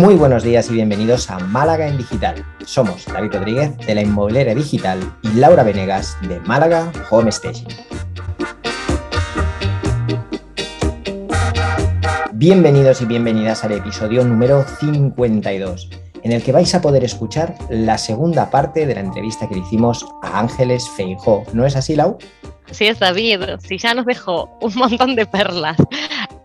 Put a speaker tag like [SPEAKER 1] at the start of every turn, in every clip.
[SPEAKER 1] Muy buenos días y bienvenidos a Málaga en Digital. Somos David Rodríguez de la Inmobiliaria Digital y Laura Venegas de Málaga Home Station. Bienvenidos y bienvenidas al episodio número 52, en el que vais a poder escuchar la segunda parte de la entrevista que le hicimos a Ángeles Feijó. ¿No es así, Lau?
[SPEAKER 2] Sí, es David. Si ya nos dejó un montón de perlas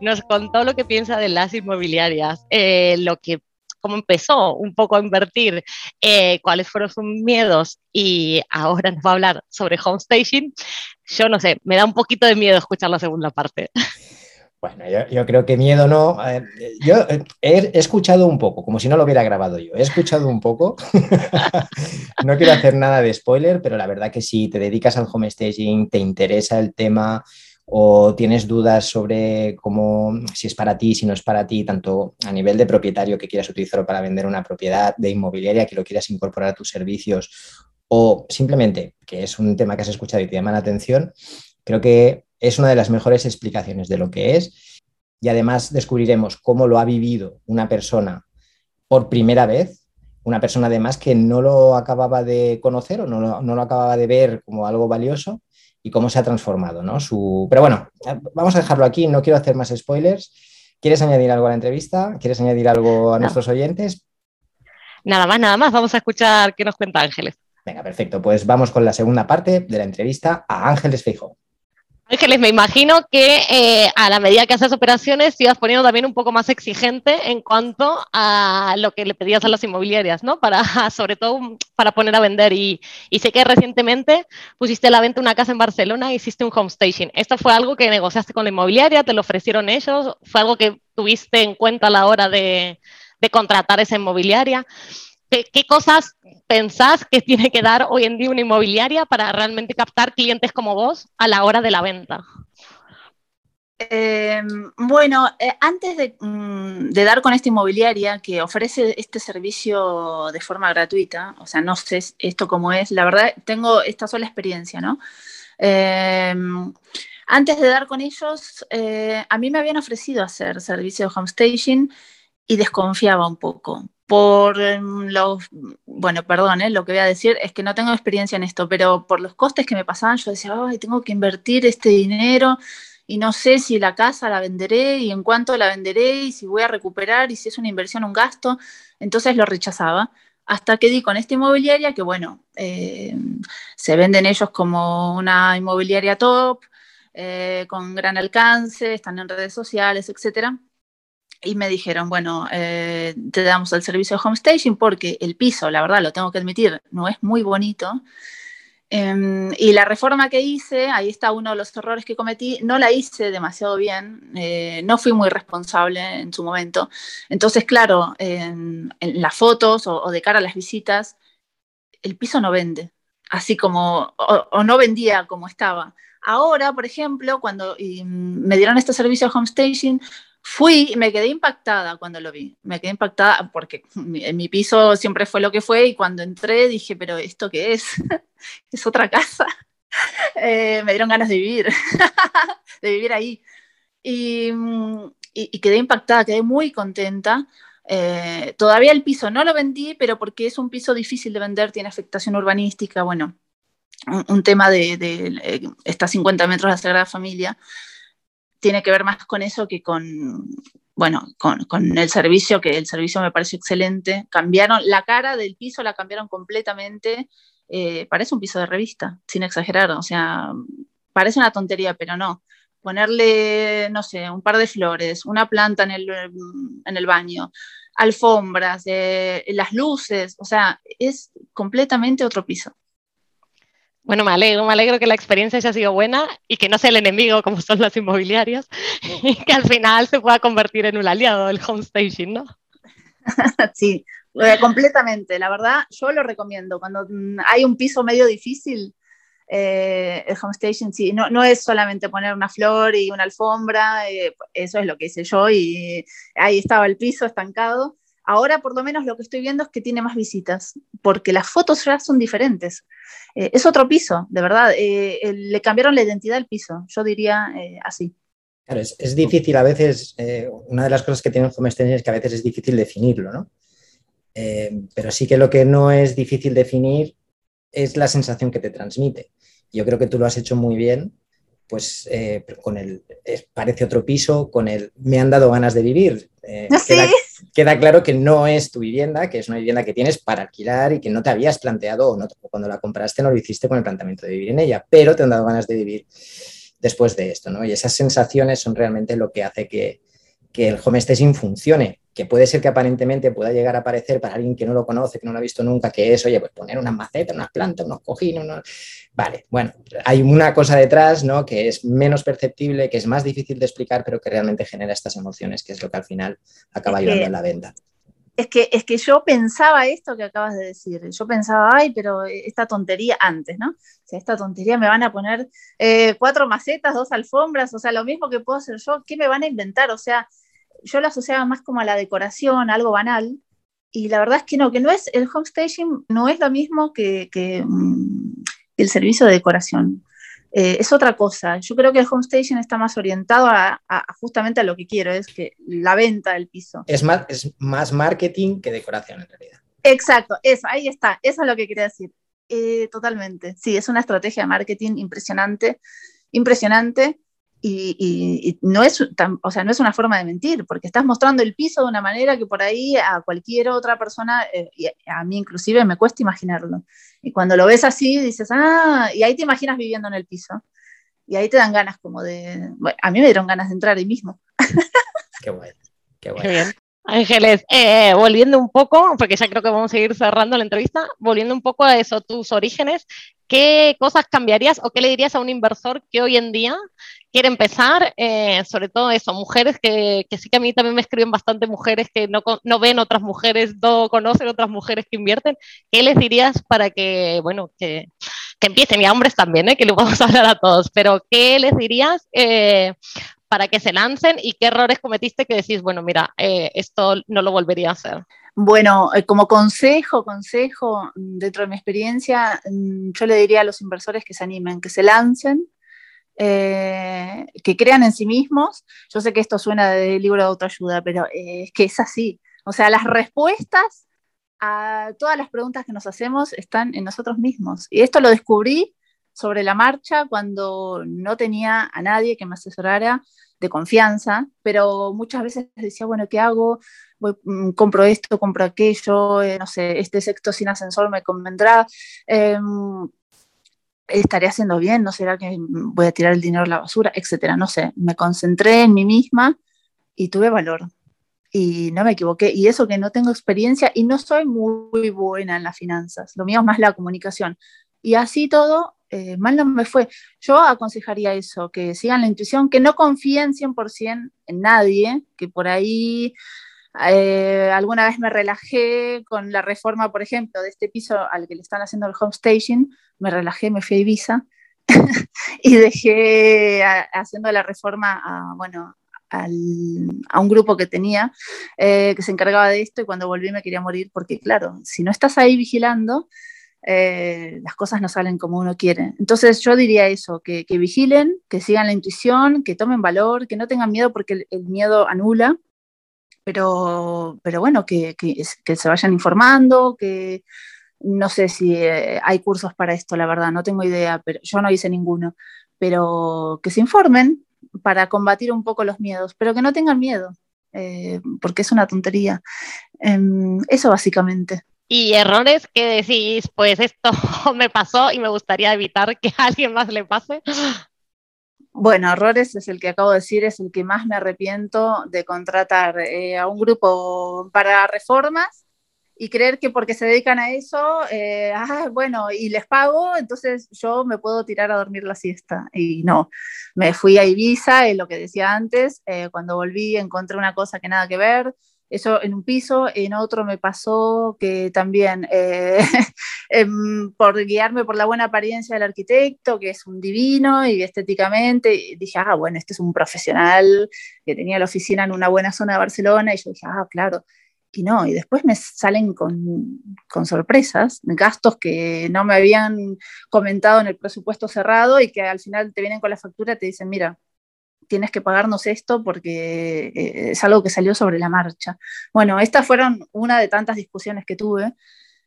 [SPEAKER 2] nos contó lo que piensa de las inmobiliarias, eh, lo que cómo empezó un poco a invertir, eh, cuáles fueron sus miedos y ahora nos va a hablar sobre home staging. Yo no sé, me da un poquito de miedo escuchar la segunda parte.
[SPEAKER 1] Bueno, yo, creo que miedo no. yo he, escuchado un poco, como si no lo hubiera grabado yo. He escuchado un poco. no quiero hacer nada de spoiler, pero la verdad que si te dedicas al home staging, te interesa el tema, o tienes dudas sobre cómo, si es para ti, si no es para ti, tanto a nivel de propietario que quieras utilizarlo para vender una propiedad, de inmobiliaria que lo quieras incorporar a tus servicios, o simplemente que es un tema que has escuchado y te llama la atención, creo que es una de las mejores explicaciones de lo que es. Y además descubriremos cómo lo ha vivido una persona por primera vez, una persona además que no lo acababa de conocer o no no lo acababa de ver como algo valioso y cómo se ha transformado, ¿no? Su... Pero bueno, vamos a dejarlo aquí, no quiero hacer más spoilers. ¿Quieres añadir algo a la entrevista? ¿Quieres añadir algo a nuestros oyentes?
[SPEAKER 2] Nada más, nada más, vamos a escuchar qué nos cuenta Ángeles.
[SPEAKER 1] Venga, perfecto, pues vamos con la segunda parte de la entrevista a Ángeles Feijo.
[SPEAKER 2] Ángeles, me imagino que eh, a la medida que haces operaciones ibas poniendo también un poco más exigente en cuanto a lo que le pedías a las inmobiliarias, ¿no? Para, sobre todo para poner a vender. Y, sé que recientemente pusiste a la venta una casa en Barcelona e hiciste un home staging. ¿Esto fue algo que negociaste con la inmobiliaria? ¿Te lo ofrecieron ellos? ¿Fue algo que tuviste en cuenta a la hora de, de contratar esa inmobiliaria? ¿Qué, cosas pensás que tiene que dar hoy en día una inmobiliaria para realmente captar clientes como vos a la hora de la venta?
[SPEAKER 3] Em, bueno, eh, antes mm, de, dar con esta inmobiliaria que ofrece este servicio de forma gratuita, o sea, no sé esto cómo es, la verdad tengo esta sola experiencia, ¿no? Em, antes de dar con ellos, eh, a mí me habían ofrecido hacer servicio de home staging y desconfiaba un poco, por em, los, bueno, perdón, ¿eh? lo que voy a decir es que no tengo experiencia en esto, pero por los costes que me pasaban, yo decía, ay, tengo que invertir este dinero y no sé si la casa la venderé y en cuánto la venderé y si voy a recuperar y si es una inversión un gasto, entonces lo rechazaba. Hasta que di con esta inmobiliaria, que bueno, em, se venden ellos como una inmobiliaria top, eh, con gran alcance, están en redes sociales, etcétera y me dijeron, bueno, eh, te damos el servicio de home staging porque el piso, la verdad, lo tengo que admitir, no es muy bonito. Em, y la reforma que hice, ahí está uno de los errores que cometí, no la hice demasiado bien, eh, no fui muy responsable en su momento. Entonces, claro, en, las fotos o, de cara a las visitas, el piso no vende, así como, o, no vendía como estaba. Ahora, por ejemplo, cuando me dieron este servicio de home staging, Fui y me quedé impactada cuando lo vi. Me quedé impactada porque mi, mi piso siempre fue lo que fue y cuando entré dije, pero ¿esto qué es? es otra casa. Eh, me dieron ganas de vivir, de vivir ahí. Y, y, quedé impactada, quedé muy contenta. Eh, todavía el piso no lo vendí, pero porque es un piso difícil de vender, tiene afectación urbanística, bueno, un, tema de, de, eh, está 50 metros de la Sagrada Familia tiene que ver más con eso que con, bueno, con, el servicio, que el servicio me parece excelente. Cambiaron la cara del piso, la cambiaron completamente. Eh, parece un piso de revista, sin exagerar. O sea, parece una tontería, pero no. Ponerle, no sé, un par de flores, una planta en el, en el baño, alfombras, eh, las luces, o sea, es completamente otro piso.
[SPEAKER 2] Bueno, me alegro, me alegro que la experiencia haya sido buena y que no sea el enemigo como son las inmobiliarias y que al final se pueda convertir en un aliado del home staging, ¿no?
[SPEAKER 3] Sí, eh, completamente. La verdad, yo lo recomiendo. Cuando mm, hay un piso medio difícil, eh, el home staging sí, no, no, es solamente poner una flor y una alfombra, eh, eso es lo que hice yo y ahí estaba el piso estancado. Ahora por lo menos lo que estoy viendo es que tiene más visitas, porque las fotos ya son diferentes. Eh, es otro piso, de verdad. Eh, le cambiaron la identidad al piso, yo diría eh, así.
[SPEAKER 1] Claro, es, difícil a veces, una de las cosas que tiene el home es que a veces es difícil definirlo, ¿no? Pero sí que lo que no es difícil definir es la sensación que te transmite. Yo creo que tú lo has hecho muy bien, pues con el parece otro piso, con el me han dado ganas de vivir. queda, claro que no es tu vivienda, que es una vivienda que tienes para alquilar y que no te habías planteado o no, cuando la compraste no lo hiciste con el planteamiento de vivir en ella, pero te han dado ganas de vivir después de esto, ¿no? Y esas sensaciones son realmente lo que hace que, el home staging funcione, que puede ser que aparentemente pueda llegar a aparecer para alguien que no lo conoce, que no lo ha visto nunca, que es, oye, pues poner unas macetas, unas plantas, unos cojines, unos... Vale, bueno, hay una cosa detrás, ¿no? Que es menos perceptible, que es más difícil de explicar, pero que realmente genera estas emociones, que es lo que al final acaba ayudando en la venta.
[SPEAKER 3] Es que, es que yo pensaba esto que acabas de decir. Yo pensaba, ay, pero esta tontería antes, ¿no? O sea, esta tontería me van a poner eh, cuatro macetas, dos alfombras, o sea, lo mismo que puedo hacer yo, ¿qué me van a inventar? O sea, yo lo asociaba más como a la decoración, algo banal, y la verdad es que no, que no es, el home staging no es lo mismo que, que mm, el servicio de decoración. Eh, es otra cosa. Yo creo que el home station está más orientado a, justamente a lo que quiero, es que la venta del piso.
[SPEAKER 1] Es más, es más marketing que decoración en realidad.
[SPEAKER 3] Exacto, eso, ahí está, eso es lo que quería decir. Eh, totalmente, sí, es una estrategia de marketing impresionante, impresionante y, no, es, o sea, no es una forma de mentir, porque estás mostrando el piso de una manera que por ahí a cualquier otra persona, eh, y a mí inclusive, me cuesta imaginarlo. Y cuando lo ves así, dices, ah, y ahí te imaginas viviendo en el piso. Y ahí te dan ganas como de, bueno, a mí me dieron ganas de entrar ahí mismo.
[SPEAKER 1] Qué guay, qué. Qué bien.
[SPEAKER 2] Ángeles, eh, volviendo un poco, porque ya creo que vamos a seguir cerrando la entrevista, volviendo un poco a eso, tus orígenes, ¿qué cosas cambiarías o qué le dirías a un inversor que hoy en día quiere empezar? Eh, sobre todo eso, mujeres que, que, sí que a mí también me escriben bastante mujeres que no, no, ven otras mujeres, no conocen otras mujeres que invierten. ¿Qué les dirías para que, bueno, que, que empiecen? Y a hombres también, ¿eh? que lo vamos a hablar a todos, pero ¿qué les dirías? Para que se lancen y qué errores cometiste que decís, bueno, mira, eh, esto no lo volvería a hacer?
[SPEAKER 3] Bueno, eh, como consejo, consejo, mm, dentro de mi experiencia, mm, yo le diría a los inversores que se animen, que se lancen, eh, que crean en sí mismos. Yo sé que esto suena de libro de autoayuda, pero es que es así. O sea, las respuestas a todas las preguntas que nos hacemos están en nosotros mismos. Y esto lo descubrí sobre la marcha cuando no tenía a nadie que me asesorara de confianza, pero muchas veces decía, bueno, ¿qué hago? Mm, compro esto, compro aquello, eh, no sé, este sexto sin ascensor me convendrá. Em, estaré haciendo bien, no será que voy a tirar el dinero a la basura, etcétera, no sé, me concentré en mí misma y tuve valor y no me equivoqué. Y eso que no tengo experiencia y no soy muy buena en las finanzas, lo mío es más la comunicación. Y así todo, eh, mal no me fue. Yo aconsejaría eso, que sigan la intuición, que no confíen 100% en nadie, que por ahí eh, alguna vez me relajé con la reforma, por ejemplo, de este piso al que le están haciendo el home staging, me relajé, me fui a Ibiza y dejé haciendo la reforma a, bueno, a un grupo que tenía eh, que se encargaba de esto y cuando volví me quería morir porque claro, si no estás ahí vigilando, eh, las cosas no salen como uno quiere. Entonces yo diría eso, que, vigilen, que sigan la intuición, que tomen valor, que no tengan miedo porque el, miedo anula, pero, pero bueno, que, que, se vayan informando, que no sé si eh, hay cursos para esto, la verdad, no tengo idea, pero yo no hice ninguno, pero que se informen para combatir un poco los miedos, pero que no tengan miedo, eh, porque es una tontería. Em, eso básicamente.
[SPEAKER 2] Y errores que decís, pues esto me pasó y me gustaría evitar que a alguien más le pase.
[SPEAKER 3] Bueno, errores es el que acabo de decir, es el que más me arrepiento de contratar eh, a un grupo para reformas y creer que porque se dedican a eso, eh, ah, bueno, y les pago, entonces yo me puedo tirar a dormir la siesta. Y no, me fui a Ibiza, es lo que decía antes, eh, cuando volví encontré una cosa que nada que ver, eso en un piso, en otro me pasó que también, eh, em, por guiarme por la buena apariencia del arquitecto, que es un divino y estéticamente, dije, ah, bueno, este es un profesional que tenía la oficina en una buena zona de Barcelona, y yo dije, ah, claro. Y no, y después me salen con, con sorpresas, gastos que no me habían comentado en el presupuesto cerrado y que al final te vienen con la factura y te dicen, mira, tienes que pagarnos esto porque eh, es algo que salió sobre la marcha. Bueno, estas fueron una de tantas discusiones que tuve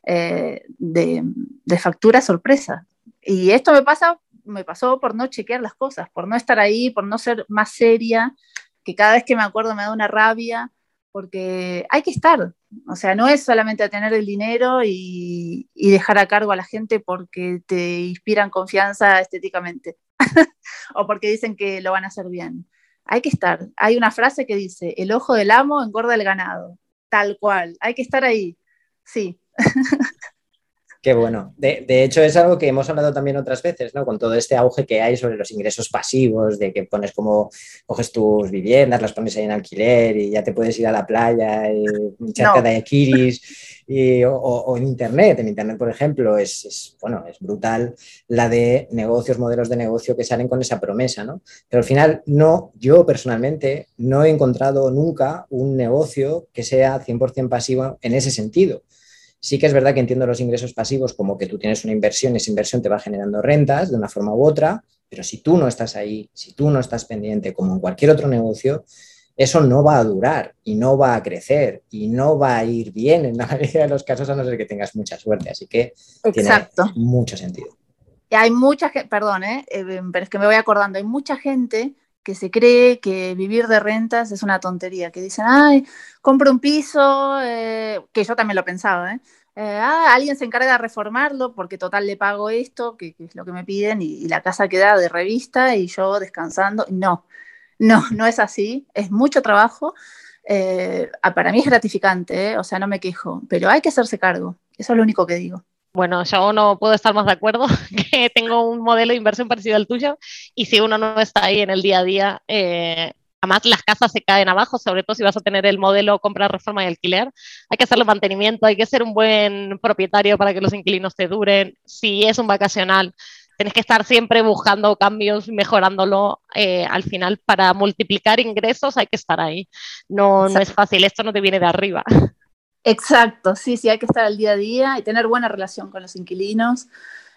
[SPEAKER 3] eh, de, de factura sorpresa. Y esto me pasa, me pasó por no chequear las cosas, por no estar ahí, por no ser más seria, que cada vez que me acuerdo me da una rabia, porque hay que estar, o sea, no es solamente tener el dinero y, dejar a cargo a la gente porque te inspiran confianza estéticamente o porque dicen que lo van a hacer bien. Hay que estar. Hay una frase que dice, el ojo del amo engorda el ganado. Tal cual. Hay que estar ahí. Sí.
[SPEAKER 1] Qué bueno. De, de, hecho, es algo que hemos hablado también otras veces, ¿no? Con todo este auge que hay sobre los ingresos pasivos, de que pones como, coges tus viviendas, las pones ahí en alquiler y ya te puedes ir a la playa y echarte no. de kiris. Y, o, o, en Internet. En Internet, por ejemplo, es, es, bueno, es brutal la de negocios, modelos de negocio que salen con esa promesa, ¿no? Pero al final, no, yo personalmente no he encontrado nunca un negocio que sea 100% pasivo en ese sentido. Sí que es verdad que entiendo los ingresos pasivos como que tú tienes una inversión y esa inversión te va generando rentas de una forma u otra, pero si tú no estás ahí, si tú no estás pendiente como en cualquier otro negocio, eso no va a durar y no va a crecer y no va a ir bien en la mayoría de los casos a no ser que tengas mucha suerte. Así que
[SPEAKER 3] Exacto.
[SPEAKER 1] tiene mucho sentido.
[SPEAKER 3] Y hay mucha gente, perdón, ¿eh? pero es que me voy acordando, hay mucha gente que se cree que vivir de rentas es una tontería, que dicen, ay, compro un piso, eh, que yo también lo pensaba, ¿eh? Eh, ah, alguien se encarga de reformarlo porque total le pago esto, que, es lo que me piden, y, la casa queda de revista y yo descansando. No, no, no es así, es mucho trabajo. Para mí es gratificante, o sea, no me quejo, pero hay que hacerse cargo, eso es lo único que digo.
[SPEAKER 2] Bueno, yo no puedo estar más de acuerdo, que tengo un modelo de inversión parecido al tuyo y si uno no está ahí en el día a día, eh, además las casas se caen abajo, sobre todo si vas a tener el modelo compra, reforma y alquiler, hay que hacerle mantenimiento, hay que ser un buen propietario para que los inquilinos te duren, si es un vacacional, tienes que estar siempre buscando cambios, mejorándolo eh, al final para multiplicar ingresos, hay que estar ahí. No, no es fácil, esto no te viene de arriba.
[SPEAKER 3] Exacto, sí, sí, hay que estar al día a día y tener buena relación con los inquilinos,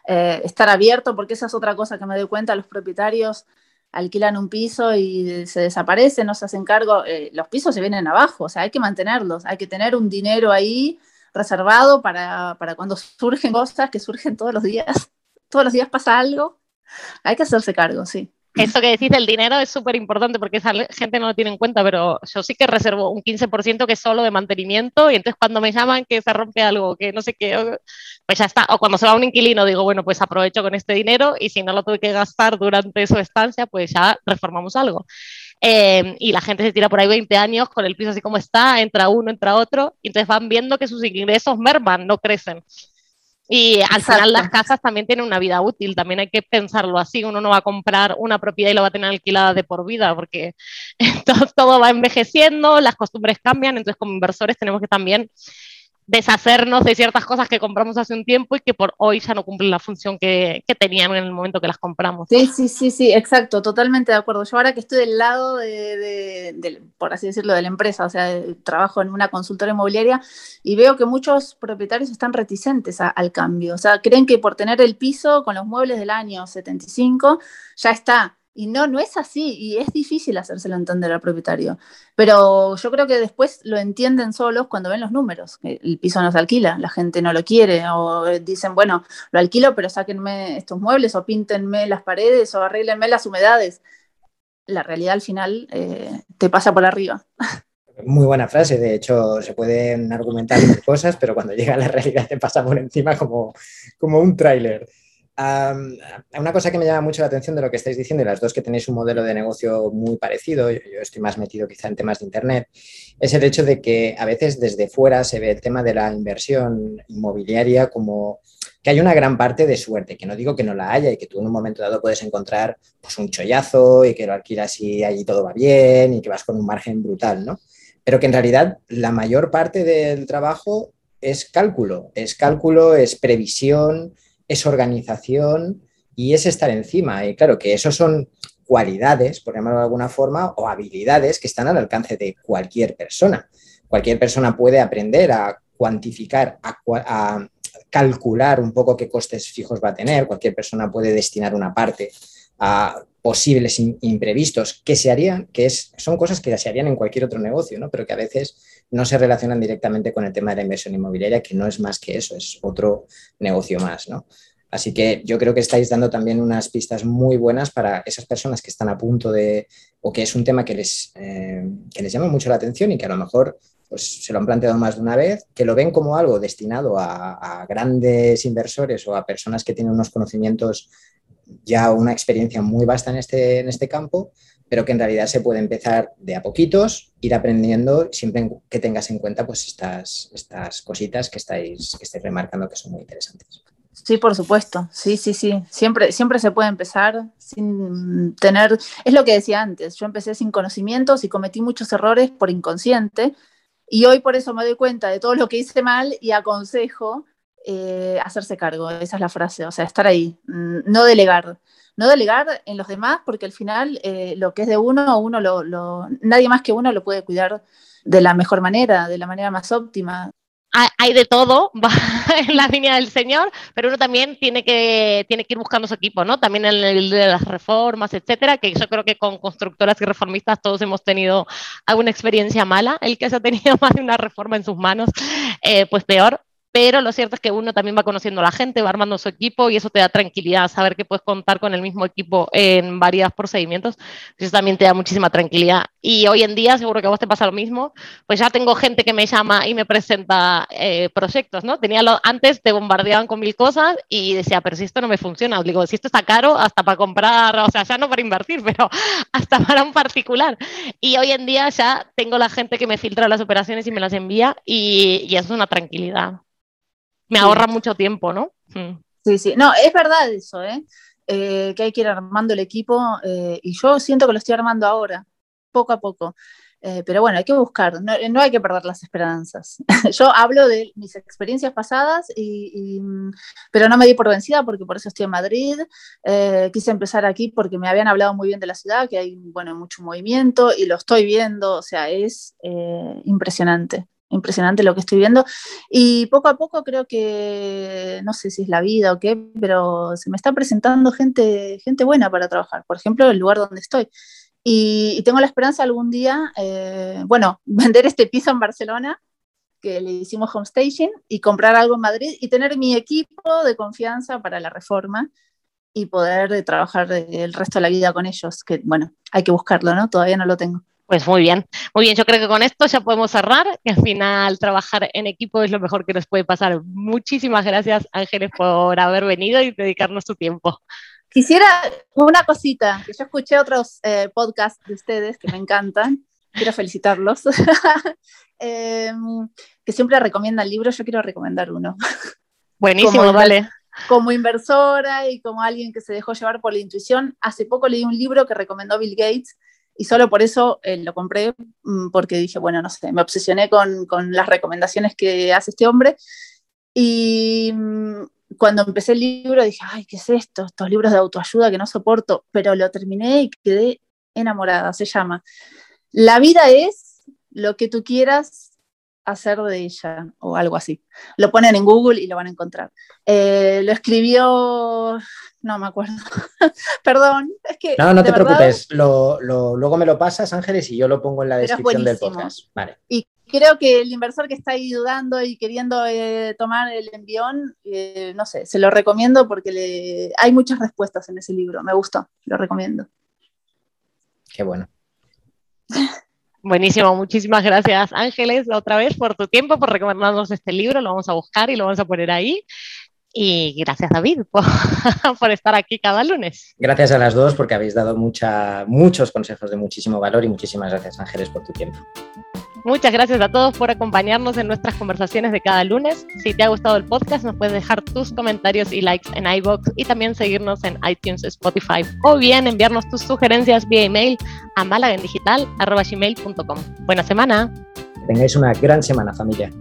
[SPEAKER 3] eh, estar abierto, porque esa es otra cosa que me doy cuenta, los propietarios alquilan un piso y se desaparecen, no se hacen cargo, eh, los pisos se vienen abajo, o sea, hay que mantenerlos, hay que tener un dinero ahí reservado para, para cuando surgen cosas que surgen todos los días, todos los días pasa algo, hay que hacerse cargo, sí.
[SPEAKER 2] Eso que decís del dinero es súper importante porque esa gente no lo tiene en cuenta, pero yo sí que reservo un 15% que es solo de mantenimiento y entonces cuando me llaman que se rompe algo, que no sé qué, pues ya está. O cuando se va un inquilino digo, bueno, pues aprovecho con este dinero y si no lo tuve que gastar durante su estancia, pues ya reformamos algo. Eh, y la gente se tira por ahí 20 años con el piso así como está, entra uno, entra otro, y entonces van viendo que sus ingresos merman, no crecen. Y al Exacto. final las casas también tienen una vida útil, también hay que pensarlo así, uno no va a comprar una propiedad y lo va a tener alquilada de por vida, porque todo, todo va envejeciendo, las costumbres cambian, entonces como inversores tenemos que también deshacernos de ciertas cosas que compramos hace un tiempo y que por hoy ya no cumplen la función que, que tenían en el momento que las compramos.
[SPEAKER 3] Sí, sí, sí, sí, exacto, totalmente de acuerdo. Yo ahora que estoy del lado de, de, por así decirlo, de la empresa, o sea, trabajo en una consultora inmobiliaria y veo que muchos propietarios están reticentes al cambio, o sea, creen que por tener el piso con los muebles del año 75 ya está, y no, no es así, y es difícil hacérselo entender al propietario. Pero yo creo que después lo entienden solos cuando ven los números. El piso no se alquila, la gente no lo quiere, o dicen, bueno, lo alquilo, pero sáquenme estos muebles, o píntenme las paredes, o arréglenme las humedades. La realidad al final eh, te pasa por arriba.
[SPEAKER 1] Muy buena frase, de hecho se pueden argumentar cosas, pero cuando llega la realidad te pasa por encima como, como un tráiler. Una cosa que me llama mucho la atención de lo que estáis diciendo, y las dos que tenéis un modelo de negocio muy parecido, yo, yo, estoy más metido quizá en temas de Internet, es el hecho de que a veces desde fuera se ve el tema de la inversión inmobiliaria como que hay una gran parte de suerte, que no digo que no la haya y que tú en un momento dado puedes encontrar pues, un chollazo y que lo alquilas y allí todo va bien y que vas con un margen brutal, ¿no? Pero que en realidad la mayor parte del trabajo es cálculo, es cálculo, es previsión, es organización y es estar encima. Y claro que eso son cualidades, por llamarlo de alguna forma, o habilidades que están al alcance de cualquier persona. Cualquier persona puede aprender a cuantificar, a, calcular un poco qué costes fijos va a tener, cualquier persona puede destinar una parte a posibles imprevistos que se harían, que es, son cosas que se harían en cualquier otro negocio, ¿no? pero que a veces no se relacionan directamente con el tema de la inversión inmobiliaria, que no es más que eso, es otro negocio más. ¿no? Así que yo creo que estáis dando también unas pistas muy buenas para esas personas que están a punto de, o que es un tema que les, eh, que les llama mucho la atención y que a lo mejor pues, se lo han planteado más de una vez, que lo ven como algo destinado a, a grandes inversores o a personas que tienen unos conocimientos ya una experiencia muy vasta en este, en este campo, pero que en realidad se puede empezar de a poquitos, ir aprendiendo, siempre que tengas en cuenta pues estas, estas cositas que estáis, que estáis remarcando que son muy interesantes.
[SPEAKER 3] Sí, por supuesto. Sí, sí, sí. Siempre, siempre se puede empezar sin tener. Es lo que decía antes. Yo empecé sin conocimientos y cometí muchos errores por inconsciente. Y hoy por eso me doy cuenta de todo lo que hice mal y aconsejo eh, hacerse cargo, esa es la frase, o sea, estar ahí, mm, no delegar, no delegar en los demás porque al final eh, lo que es de uno, uno lo, nadie más que uno lo puede cuidar de la mejor manera, de la manera más óptima.
[SPEAKER 2] Hay de todo en la línea del Señor, pero uno también tiene que, tiene que ir buscando su equipo, ¿no? También en el de las reformas, etcétera, que yo creo que con constructoras y reformistas todos hemos tenido alguna experiencia mala. El que se ha tenido más de una reforma en sus manos, eh, pues peor pero lo cierto es que uno también va conociendo a la gente, va armando su equipo y eso te da tranquilidad, saber que puedes contar con el mismo equipo en varios procedimientos, eso también te da muchísima tranquilidad. Y hoy en día, seguro que a vos te pasa lo mismo, pues ya tengo gente que me llama y me presenta eh, proyectos, ¿no? Tenía lo, antes te bombardeaban con mil cosas y decía, pero si esto no me funciona, digo, si esto está caro, hasta para comprar, o sea, ya no para invertir, pero hasta para un particular. Y hoy en día ya tengo la gente que me filtra las operaciones y me las envía y, y eso es una tranquilidad me ahorra mucho tiempo, ¿no?
[SPEAKER 3] Mm. Sí, sí, no, es verdad eso, ¿eh? ¿eh? que hay que ir armando el equipo eh, y yo siento que lo estoy armando ahora, poco a poco. Eh, pero bueno, hay que buscar, no, hay que perder las esperanzas. yo hablo de mis experiencias pasadas, y, pero no me di por vencida porque por eso estoy en Madrid. quise empezar aquí porque me habían hablado muy bien de la ciudad, que hay bueno, mucho movimiento y lo estoy viendo, o sea, es impresionante impresionante lo que estoy viendo. Y poco a poco creo que, no sé si es la vida o qué, pero se me está presentando gente, gente buena para trabajar. Por ejemplo, el lugar donde estoy. Y, tengo la esperanza algún día, eh, bueno, vender este piso en Barcelona, que le hicimos home staging, y comprar algo en Madrid y tener mi equipo de confianza para la reforma y poder trabajar el resto de la vida con ellos, que bueno, hay que buscarlo, ¿no? Todavía no lo tengo.
[SPEAKER 2] Pues muy bien, muy bien. Yo creo que con esto ya podemos cerrar, que al final trabajar en equipo es lo mejor que nos puede pasar. Muchísimas gracias, Ángeles, por haber venido y dedicarnos tu tiempo.
[SPEAKER 3] Quisiera una cosita, que yo escuché otros eh, podcasts de ustedes que me encantan, quiero felicitarlos, em, que siempre recomiendan libros, yo quiero recomendar uno.
[SPEAKER 2] Buenísimo, vale.
[SPEAKER 3] Como inversora y como alguien que se dejó llevar por la intuición, hace poco leí un libro que recomendó Bill Gates, y solo por eso eh, lo compré, mm, porque dije, bueno, no sé, me obsesioné con, con las recomendaciones que hace este hombre. Y mm, cuando empecé el libro dije, ay, ¿qué es esto? Estos libros de autoayuda que no soporto, pero lo terminé y quedé enamorada. Se llama La vida es lo que tú quieras hacer de ella o algo así. Lo ponen en Google y lo van a encontrar. Eh, lo escribió, no me acuerdo, perdón, es que...
[SPEAKER 1] No, no te preocupes, luego me lo pasas, Ángeles, y yo lo pongo en la descripción del podcast. Vale.
[SPEAKER 3] Y creo que el inversor que está ahí dudando y queriendo eh, tomar el envión, eh, no sé, se lo recomiendo porque le... hay muchas respuestas en ese libro, me gustó, lo recomiendo.
[SPEAKER 1] Qué bueno.
[SPEAKER 2] Buenísimo, muchísimas gracias Ángeles otra vez por tu tiempo, por recomendarnos este libro, lo vamos a buscar y lo vamos a poner ahí. Y gracias David por, por, estar aquí cada lunes.
[SPEAKER 1] Gracias a las dos porque habéis dado mucha, muchos consejos de muchísimo valor y muchísimas gracias Ángeles por tu tiempo.
[SPEAKER 2] Muchas gracias a todos por acompañarnos en nuestras conversaciones de cada lunes. Si te ha gustado el podcast, nos puedes dejar tus comentarios y likes en iBox y también seguirnos en iTunes, Spotify o bien enviarnos tus sugerencias vía email a malagendigital.com. Buena semana.
[SPEAKER 1] Que tengáis una gran semana, familia.